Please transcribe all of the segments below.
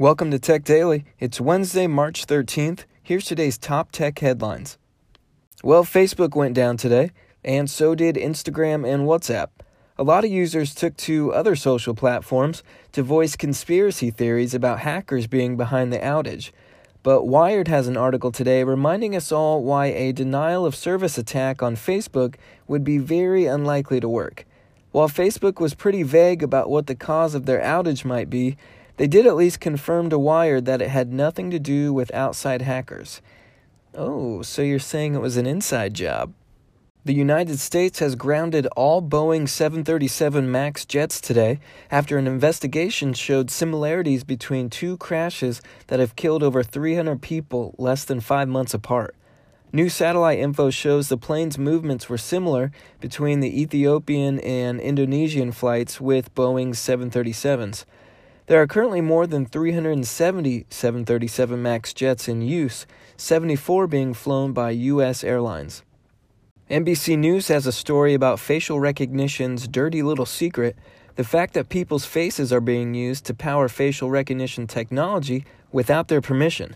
Welcome to Tech Daily. It's Wednesday, March 13th. Here's today's top tech headlines. Well, Facebook went down today, and so did Instagram and WhatsApp. A lot of users took to other social platforms to voice conspiracy theories about hackers being behind the outage. But Wired has an article today reminding us all why a denial of service attack on Facebook would be very unlikely to work. While Facebook was pretty vague about what the cause of their outage might be, they did at least confirm to Wired that it had nothing to do with outside hackers. Oh, so you're saying it was an inside job? The United States has grounded all Boeing 737 MAX jets today after an investigation showed similarities between two crashes that have killed over 300 people less than five months apart. New satellite info shows the plane's movements were similar between the Ethiopian and Indonesian flights with Boeing 737s. There are currently more than 370 737 MAX jets in use, 74 being flown by U.S. airlines. NBC News has a story about facial recognition's dirty little secret the fact that people's faces are being used to power facial recognition technology without their permission.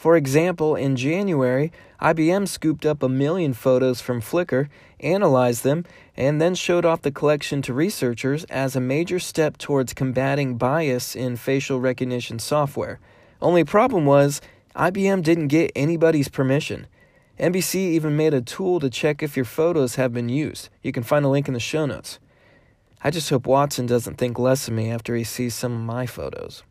For example, in January, IBM scooped up a million photos from Flickr, analyzed them, and then showed off the collection to researchers as a major step towards combating bias in facial recognition software. Only problem was, IBM didn't get anybody's permission. NBC even made a tool to check if your photos have been used. You can find a link in the show notes. I just hope Watson doesn't think less of me after he sees some of my photos.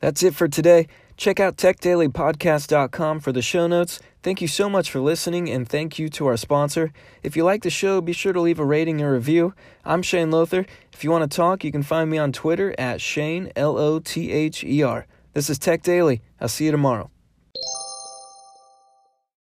That's it for today. Check out techdailypodcast.com for the show notes. Thank you so much for listening, and thank you to our sponsor. If you like the show, be sure to leave a rating or review. I'm Shane Lother. If you want to talk, you can find me on Twitter at Shane, L O T H E R. This is Tech Daily. I'll see you tomorrow.